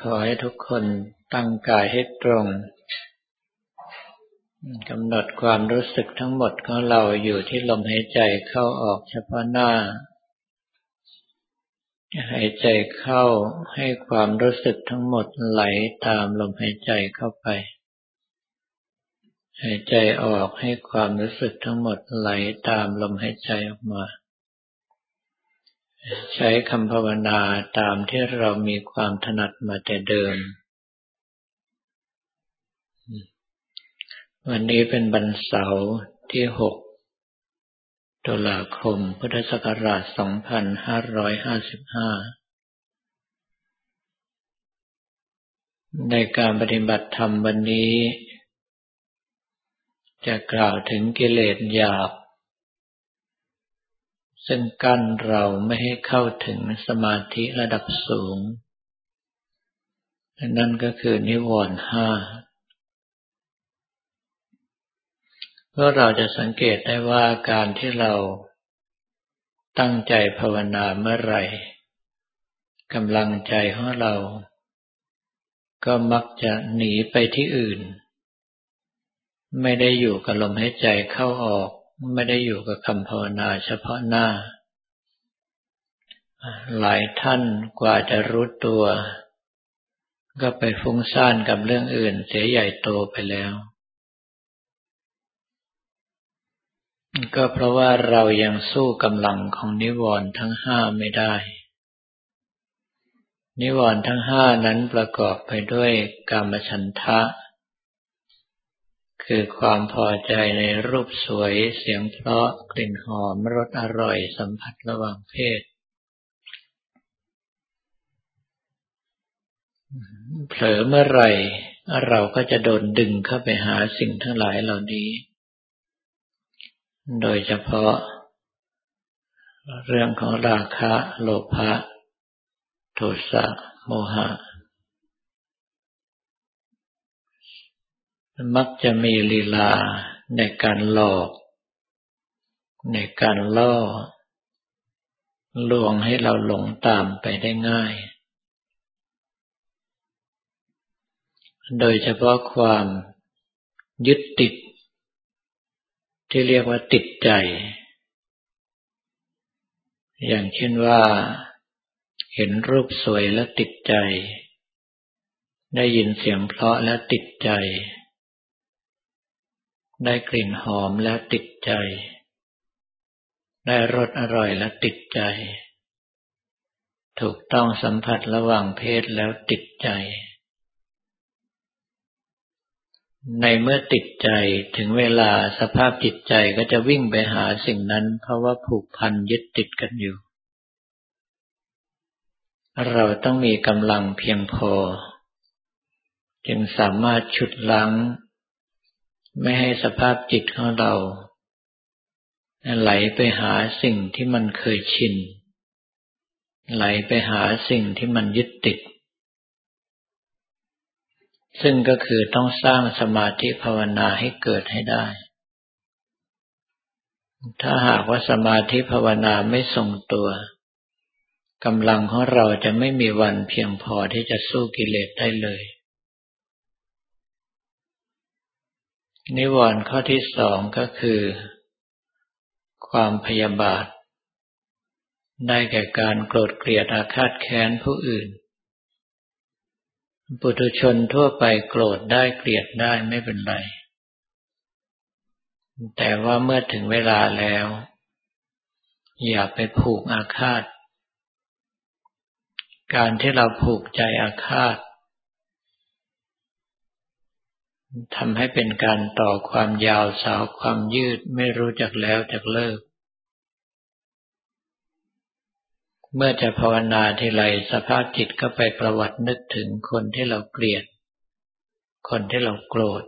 ขอให้ทุกคนตั้งกายให้ตรงกำหนดความรู้สึกทั้งหมดของเราอยู่ที่ลมหายใจเข้าออกเฉพาะหน้า หายใจเข้าให้ความรู้สึกทั้งหมดไหลตามลมหายใจเข้าไป หายใจออกให้ความรู้สึกทั้งหมดไหลตามลมหายใจออกมา ใช้คำภาวนาตามที่เรามีความถนัดมาแต่เดิม วันนี้เป็นวันเสาร์ที่ 6 ตุลาคม พุทธศักราช 2555 ในการปฏิบัติธรรมวันนี้ จะกล่าวถึงกิเลสหยาบ ซึ่งกั้นเราไม่ให้เข้าถึงสมาธิระดับสูง นั่นก็คือนิวรณ์ห้าเพราะเราจะสังเกตได้ว่าการที่เราตั้งใจภาวนาเมื่อไหร่กำลังใจของเรา ก็มักจะหนีไปที่อื่น ไม่ได้อยู่กับลมหายใจเข้าออก ไม่ได้อยู่กับคำภาวนาเฉพาะหน้า หลายท่านกว่าจะรู้ตัว ก็ไปฟุ้งซ่านกับเรื่องอื่น เสียใหญ่โตไปแล้ว ก็เพราะว่าเรายังสู้กำลังของนิวรณ์ทั้งห้าไม่ได้ นิวรณ์ทั้งห้านั้นประกอบไปด้วยกามฉันทะ คือความพอใจในรูปสวยเสียงเพราะกลิ่นหอมรสอร่อยสัมผัสระหว่างเพศ เผลอเมื่อไหร่ เราก็จะโดนดึงเข้าไปหาสิ่งทั้งหลายเหล่านี้ โดยเฉพาะ เรื่องของราคะ โลภะโทสะโมหะ มักจะมีลีลาในการหลอก ในการล่อ ลวงให้เราหลงตามไปได้ง่าย โดยเฉพาะความยึดติด ที่เรียกว่าติดใจ อย่างเช่นว่า เห็นรูปสวยแล้วติดใจ ได้ยินเสียงเพราะแล้วติดใจ ได้กลิ่นหอมแล้วติดใจ ได้รสอร่อยแล้วติดใจ ถูกต้องสัมผัสระหว่างเพศแล้วติดใจ ในเมื่อติดใจถึงเวลาสภาพจิตใจก็จะวิ่งไปหาสิ่งนั้น เพราะว่าผูกพันยึดติดกันอยู่ เราต้องมีกำลังเพียงพอ จึงสามารถฉุดล้าง ไม่ให้สภาพจิตของเรา ไหลไปหาสิ่งที่มันเคยชิน ไหลไปหาสิ่งที่มันยึดติด ซึ่งก็คือต้องสร้างสมาธิภาวนาให้เกิดให้ได้ ถ้าหากว่าสมาธิภาวนาไม่ทรงตัวกำลังของเราจะไม่มีวันเพียงพอที่จะสู้กิเลสได้เลย นิวรณ์ข้อที่สองก็คือ ความพยาบาท ได้แก่การโกรธเกลียดอาฆาตแค้นผู้อื่น ปุถุชนทั่วไปโกรธได้เกลียดได้ไม่เป็นไร แต่ว่าเมื่อถึงเวลาแล้ว อย่าไปผูกอาฆาต การที่เราผูกใจอาฆาต ทำให้เป็นการต่อความยาวสาวความยืดไม่รู้จักแล้วจักเลิก เมื่อจะภาวนาทีไรสภาพจิตก็ไปประวัตินึกถึงคนที่เราเกลียด คนที่เราโกรธ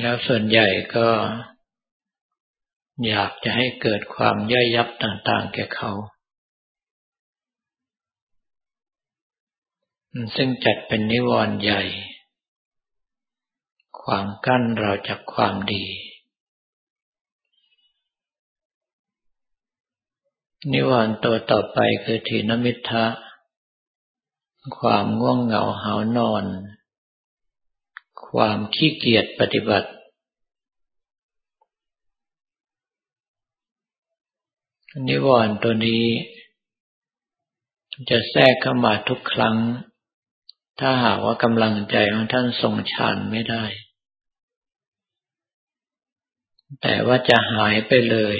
แล้วส่วนใหญ่ก็ อยากจะให้เกิดความย่อยยับต่างๆแก่เขา ซึ่งจัดเป็นนิวรณ์ใหญ่ขวางกั้นเราจากความดี นิวรณ์ตัวต่อไปคือถีนมิทะความง่วงเหงาหานอน ความขี้เกียจปฏิบัติ นิวรณ์ตัวนี้จะแทรกเข้ามาทุกครั้ง ถ้าหากว่ากำลังใจของท่านทรงฌานไม่ได้ แต่ว่าจะหายไปเลย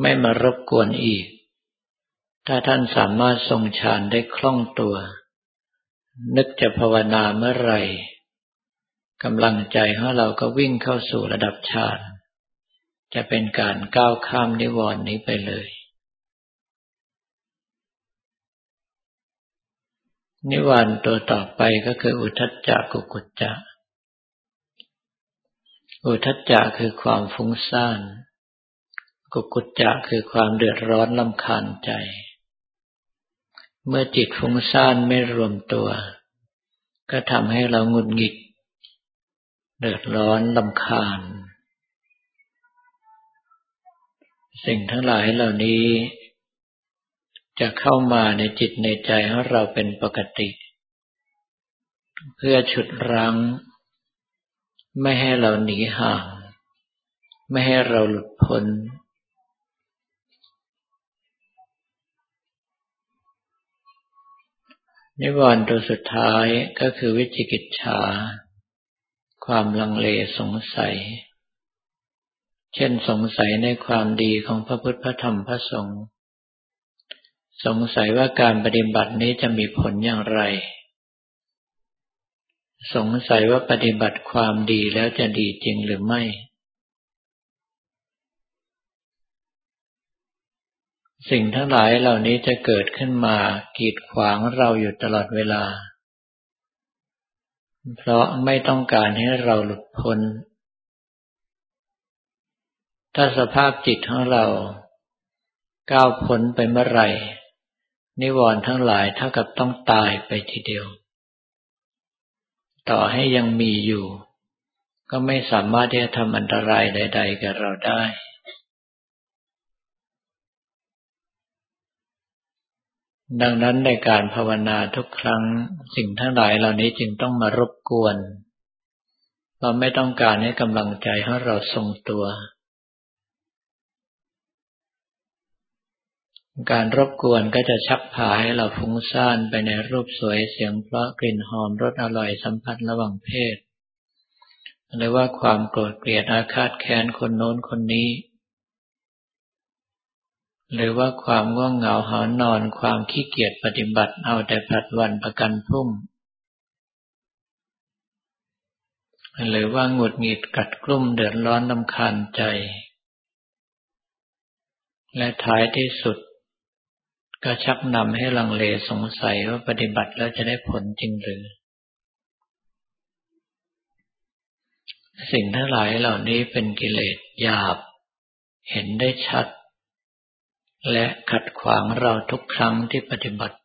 ไม่มารบกวนอีก ถ้าท่านสามารถทรงฌานได้คล่องตัว นึกจะภาวนาเมื่อไหร่กำลังใจของเราก็วิ่งเข้าสู่ระดับฌานจะเป็นการก้าวข้ามนิวรณ์นี้ไปเลย นิวรณ์ตัวต่อไปก็คืออุทจจะกุกุจจะอุทจจะคือความฟุ้งซ่านกุกุจจะคือความเดือดร้อนลำคาญใจ เมื่อจิตฟุ้งซ่านไม่รวมตัว ก็ทำให้เราหงุดหงิด เดือดร้อนลำคาญ สิ่งทั้งหลายเหล่านี้ จะเข้ามาในจิตในใจของเราเป็นปกติ เพื่อฉุดรั้ง ไม่ให้เราหนีห่าง ไม่ให้เราหลุดพ้นนิวรณ์ตัวสุดท้ายก็คือวิจิกิจฉา ความลังเลสงสัย เช่นสงสัยในความดีของพระพุทธพระธรรมพระสงฆ์ สงสัยว่าการปฏิบัตินี้จะมีผลอย่างไร สงสัยว่าปฏิบัติความดีแล้วจะดีจริงหรือไม่ สิ่งทั้งหลายเหล่านี้จะเกิดขึ้นมากีดขวางเราอยู่ตลอดเวลา เพราะไม่ต้องการให้เราหลุดพ้น ถ้าสภาพจิตของเราก้าวพ้นไปเมื่อไหร่ นิวรณ์ทั้งหลายเท่ากับต้องตายไปทีเดียว ต่อให้ยังมีอยู่ ก็ไม่สามารถที่จะทำอันตรายใด ๆ กับเราได้ ดังนั้นในการภาวนาทุกครั้งสิ่งทั้งหลายเหล่านี้จึงต้องมารบกวน เราไม่ต้องการให้กำลังใจให้เราทรงตัว การรบกวนก็จะชักพาให้เราฟุ้งซ่านไปในรูปสวยเสียงเพราะกลิ่นหอมรสอร่อยสัมผัสระหว่างเพศ หรือว่าความโกรธเกลียดอาฆาตแค้นคนโน้นคนนี้ หรือว่าความง่วงเหงาหานอนความขี้เกียจปฏิบัติเอาแต่ผัดวันประกันพรุ่ง หรือว่าหงุดหงิดกัดกลุ่มเดือดร้อนลำคาญใจ และท้ายที่สุด ก็ชักนำให้ลังเลสงสัยว่าปฏิบัติแล้วจะได้ผลจริงหรือ สิ่งทั้งหลายเหล่านี้เป็นกิเลสหยาบ เห็นได้ชัด และขัดขวางเราทุกครั้งที่ปฏิบัติ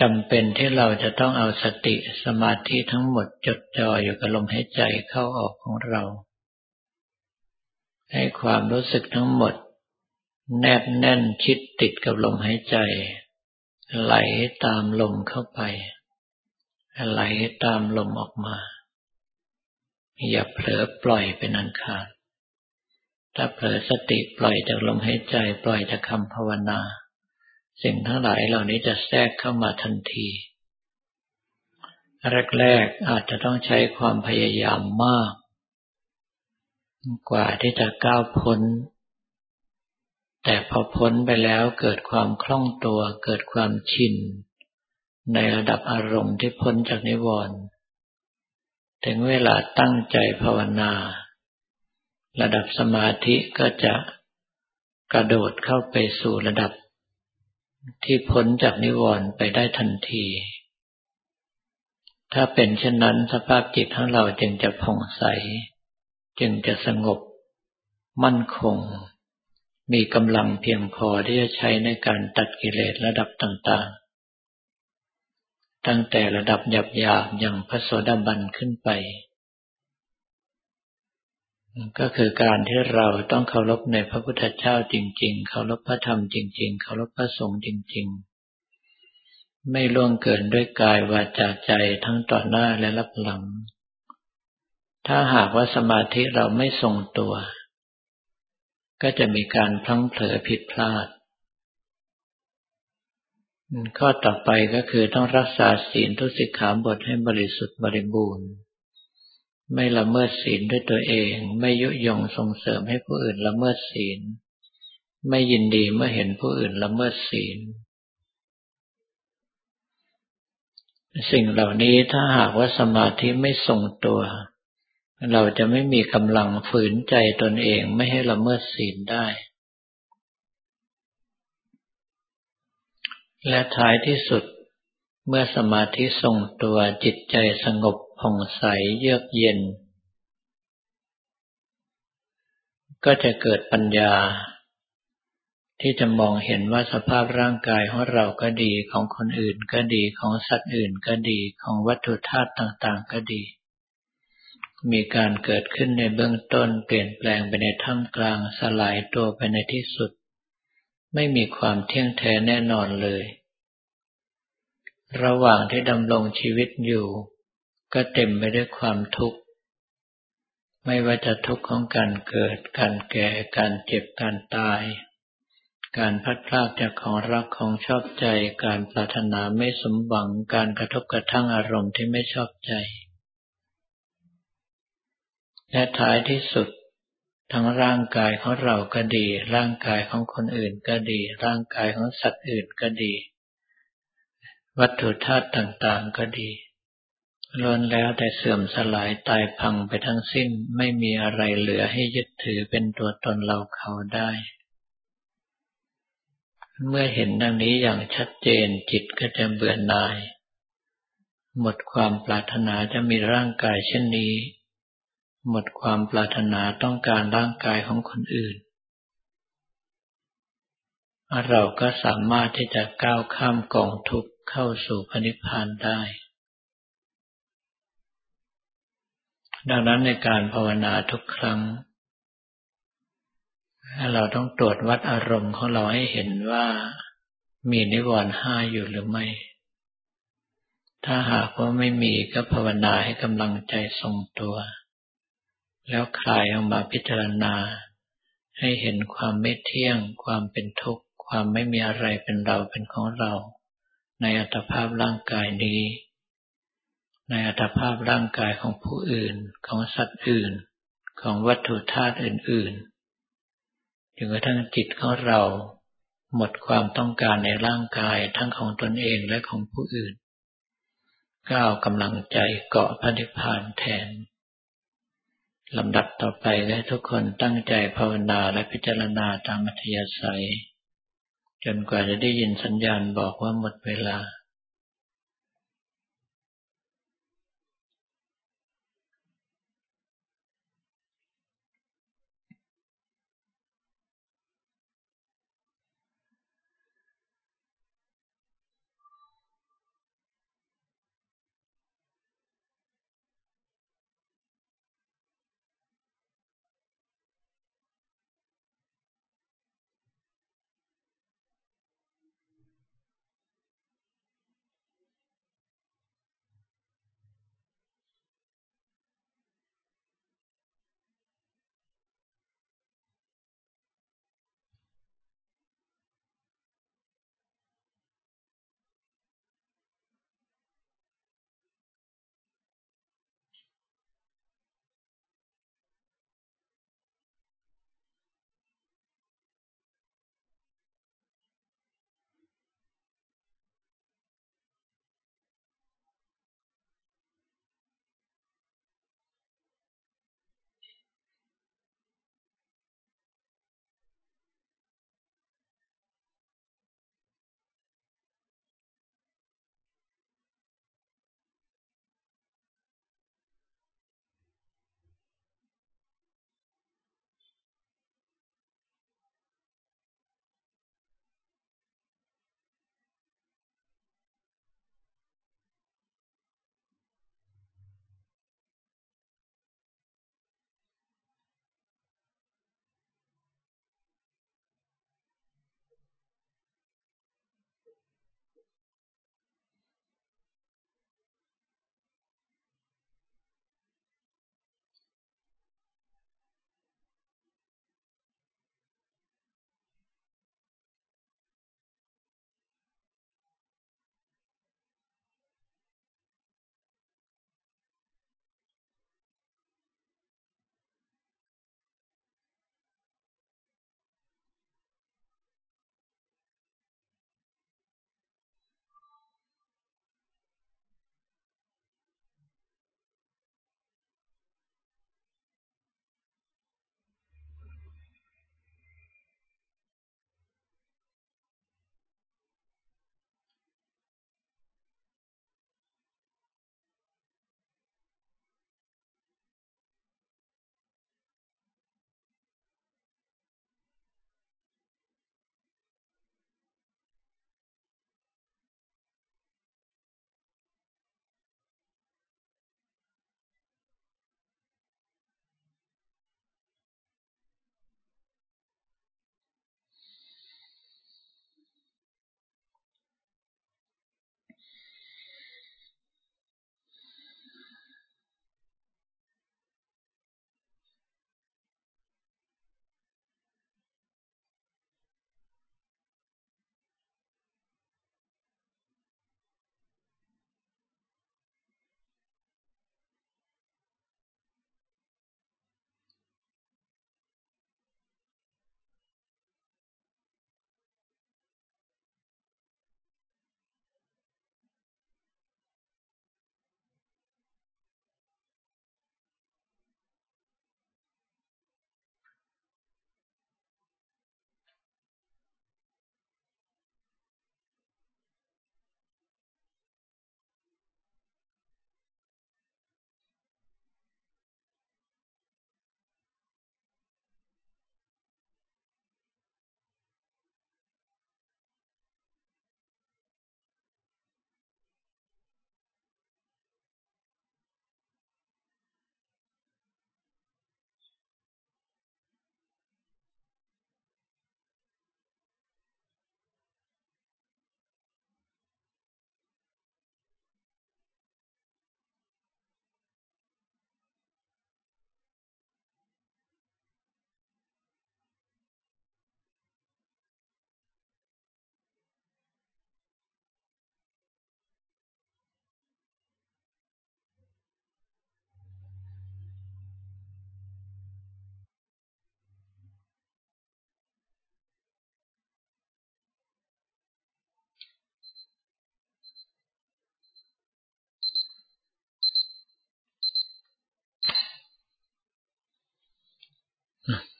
จำเป็นที่เราจะต้องเอาสติสมาธิทั้งหมดจดจ่ออยู่กับลมหายใจเข้าออกของเรา ให้ความรู้สึกทั้งหมด แนบแน่นชิดติดกับลมหายใจ ไหลตามลมเข้าไป ไหลตามลมออกมา อย่าเผลอปล่อยเป็นอันขาด ถ้าเผลอสติปล่อยจากลมหายใจปล่อยจากคำภาวนา สิ่งทั้งหลายเหล่านี้จะแทรกเข้ามาทันที แรกๆอาจจะต้องใช้ความพยายามมาก กว่าที่จะก้าวพ้น แต่พอพ้นไปแล้วเกิดความคล่องตัวเกิดความชิน ในระดับอารมณ์ที่พ้นจากนิวรณ์ถึงเวลาตั้งใจภาวนา ระดับสมาธิก็จะกระโดดเข้าไปสู่ระดับ ที่พ้นจากนิวรณ์ไปได้ทันที ถ้าเป็นเช่นนั้นสภาพจิตของเราจึงจะผ่องใส จึงจะสงบ มั่นคง มีกำลังเพียงพอที่จะใช้ในการตัดกิเลสระดับต่างๆ ตั้งแต่ระดับหยาบๆอย่างพระโสดาบันขึ้นไป ก็คือการที่เราต้องเคารพในพระพุทธเจ้าจริง ๆ เคารพพระธรรมจริง ๆ เคารพพระสงฆ์จริง ๆ ไม่ล่วงเกินด้วยกายวาจาใจทั้งต่อหน้าและรับหลัง ถ้าหากว่าสมาธิเราไม่ทรงตัว ก็จะมีการพลั้งเผลอผิดพลาด ข้อต่อไปก็คือต้องรักษาศีลทุสิกขาบทให้บริสุทธิ์บริบูรณ์ ไม่ละเมิดศีลด้วยตัวเอง ไม่ยุยงส่งเสริมให้ผู้อื่นละเมิดศีล ไม่ยินดีเมื่อเห็นผู้อื่นละเมิดศีล สิ่งเหล่านี้ถ้าหากว่าสมาธิไม่ทรงตัว เราจะไม่มีกำลังฝืนใจตนเองไม่ให้ละเมิดศีลได้ และท้ายที่สุด เมื่อสมาธิทรงตัวจิตใจสงบผ่องใสเยือกเย็น ก็จะเกิดปัญญา ที่จะมองเห็นว่าสภาพร่างกายของเราก็ดีของคนอื่นก็ดีของสัตว์อื่นก็ดีของวัตถุธาตุต่าง ๆ ก็ดี มีการเกิดขึ้นในเบื้องต้นเปลี่ยนแปลงไปในท่ามกลางสลายตัวไปในที่สุด ไม่มีความเที่ยงแท้แน่นอนเลย ระหว่างที่ดำรงชีวิตอยู่ ก็เต็มไปด้วยความทุกข์ ไม่ว่าจะทุกข์ของการเกิด การแก่ การเจ็บ การตาย การพัดพลากจากของรักของชอบใจ การปรารถนาไม่สมหวัง การกระทบกระทั่งอารมณ์ที่ไม่ชอบใจ และท้ายที่สุด ทั้งร่างกายของเราก็ดี ร่างกายของคนอื่นก็ดี ร่างกายของสัตว์อื่นก็ดี วัตถุธาตุต่างๆก็ดีล้วนแล้วแต่เสื่อมสลายตายพังไปทั้งสิ้นไม่มีอะไรเหลือให้ยึดถือเป็นตัวตนเราเขาได้ เมื่อเห็นดังนี้อย่างชัดเจนจิตก็จะเบื่อหน่าย หมดความปรารถนาจะมีร่างกายเช่นนี้ หมดความปรารถนาต้องการร่างกายของคนอื่น เราก็สามารถที่จะก้าวข้ามกองทุกข์เข้าสู่พระนิพพานได้ ดังนั้นในการภาวนาทุกครั้ง เราต้องตรวจวัดอารมณ์ของเราให้เห็นว่ามีนิวรณ์ห้าอยู่หรือไม่ ถ้าหากว่าไม่มีก็ภาวนาให้กำลังใจทรงตัว แล้วคลายออกมาพิจารณา ให้เห็นความไม่เที่ยง ความเป็นทุกข์ ความไม่มีอะไรเป็นเราเป็นของเรา ในอัตภาพร่างกายนี้ ในอัตภาพร่างกายของผู้อื่นของสัตว์อื่น ของวัตถุธาตุอื่นๆจนกระทั่งจิตของเรา หมดความต้องการในร่างกายทั้งของตนเองและของผู้อื่นก้าวกำลังใจเกาะพระนิพพานแทน ลำดับต่อไปและทุกคนตั้งใจภาวนาและพิจารณาตามมัธยสัย จนกว่าจะได้ยินสัญญาณบอกว่าหมดเวลา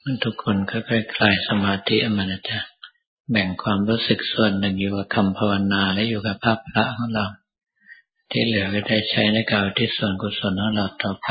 มันทุกคนค่อยๆคลายสมาธิมานะจ๊ะแบ่งความรู้สึกส่วนหนึ่งอยู่กับคำภาวนาและอยู่กับภาพพระของเรา ที่เหลือก็ได้ใช้ในการที่ส่วนกุศลของเราต่อไป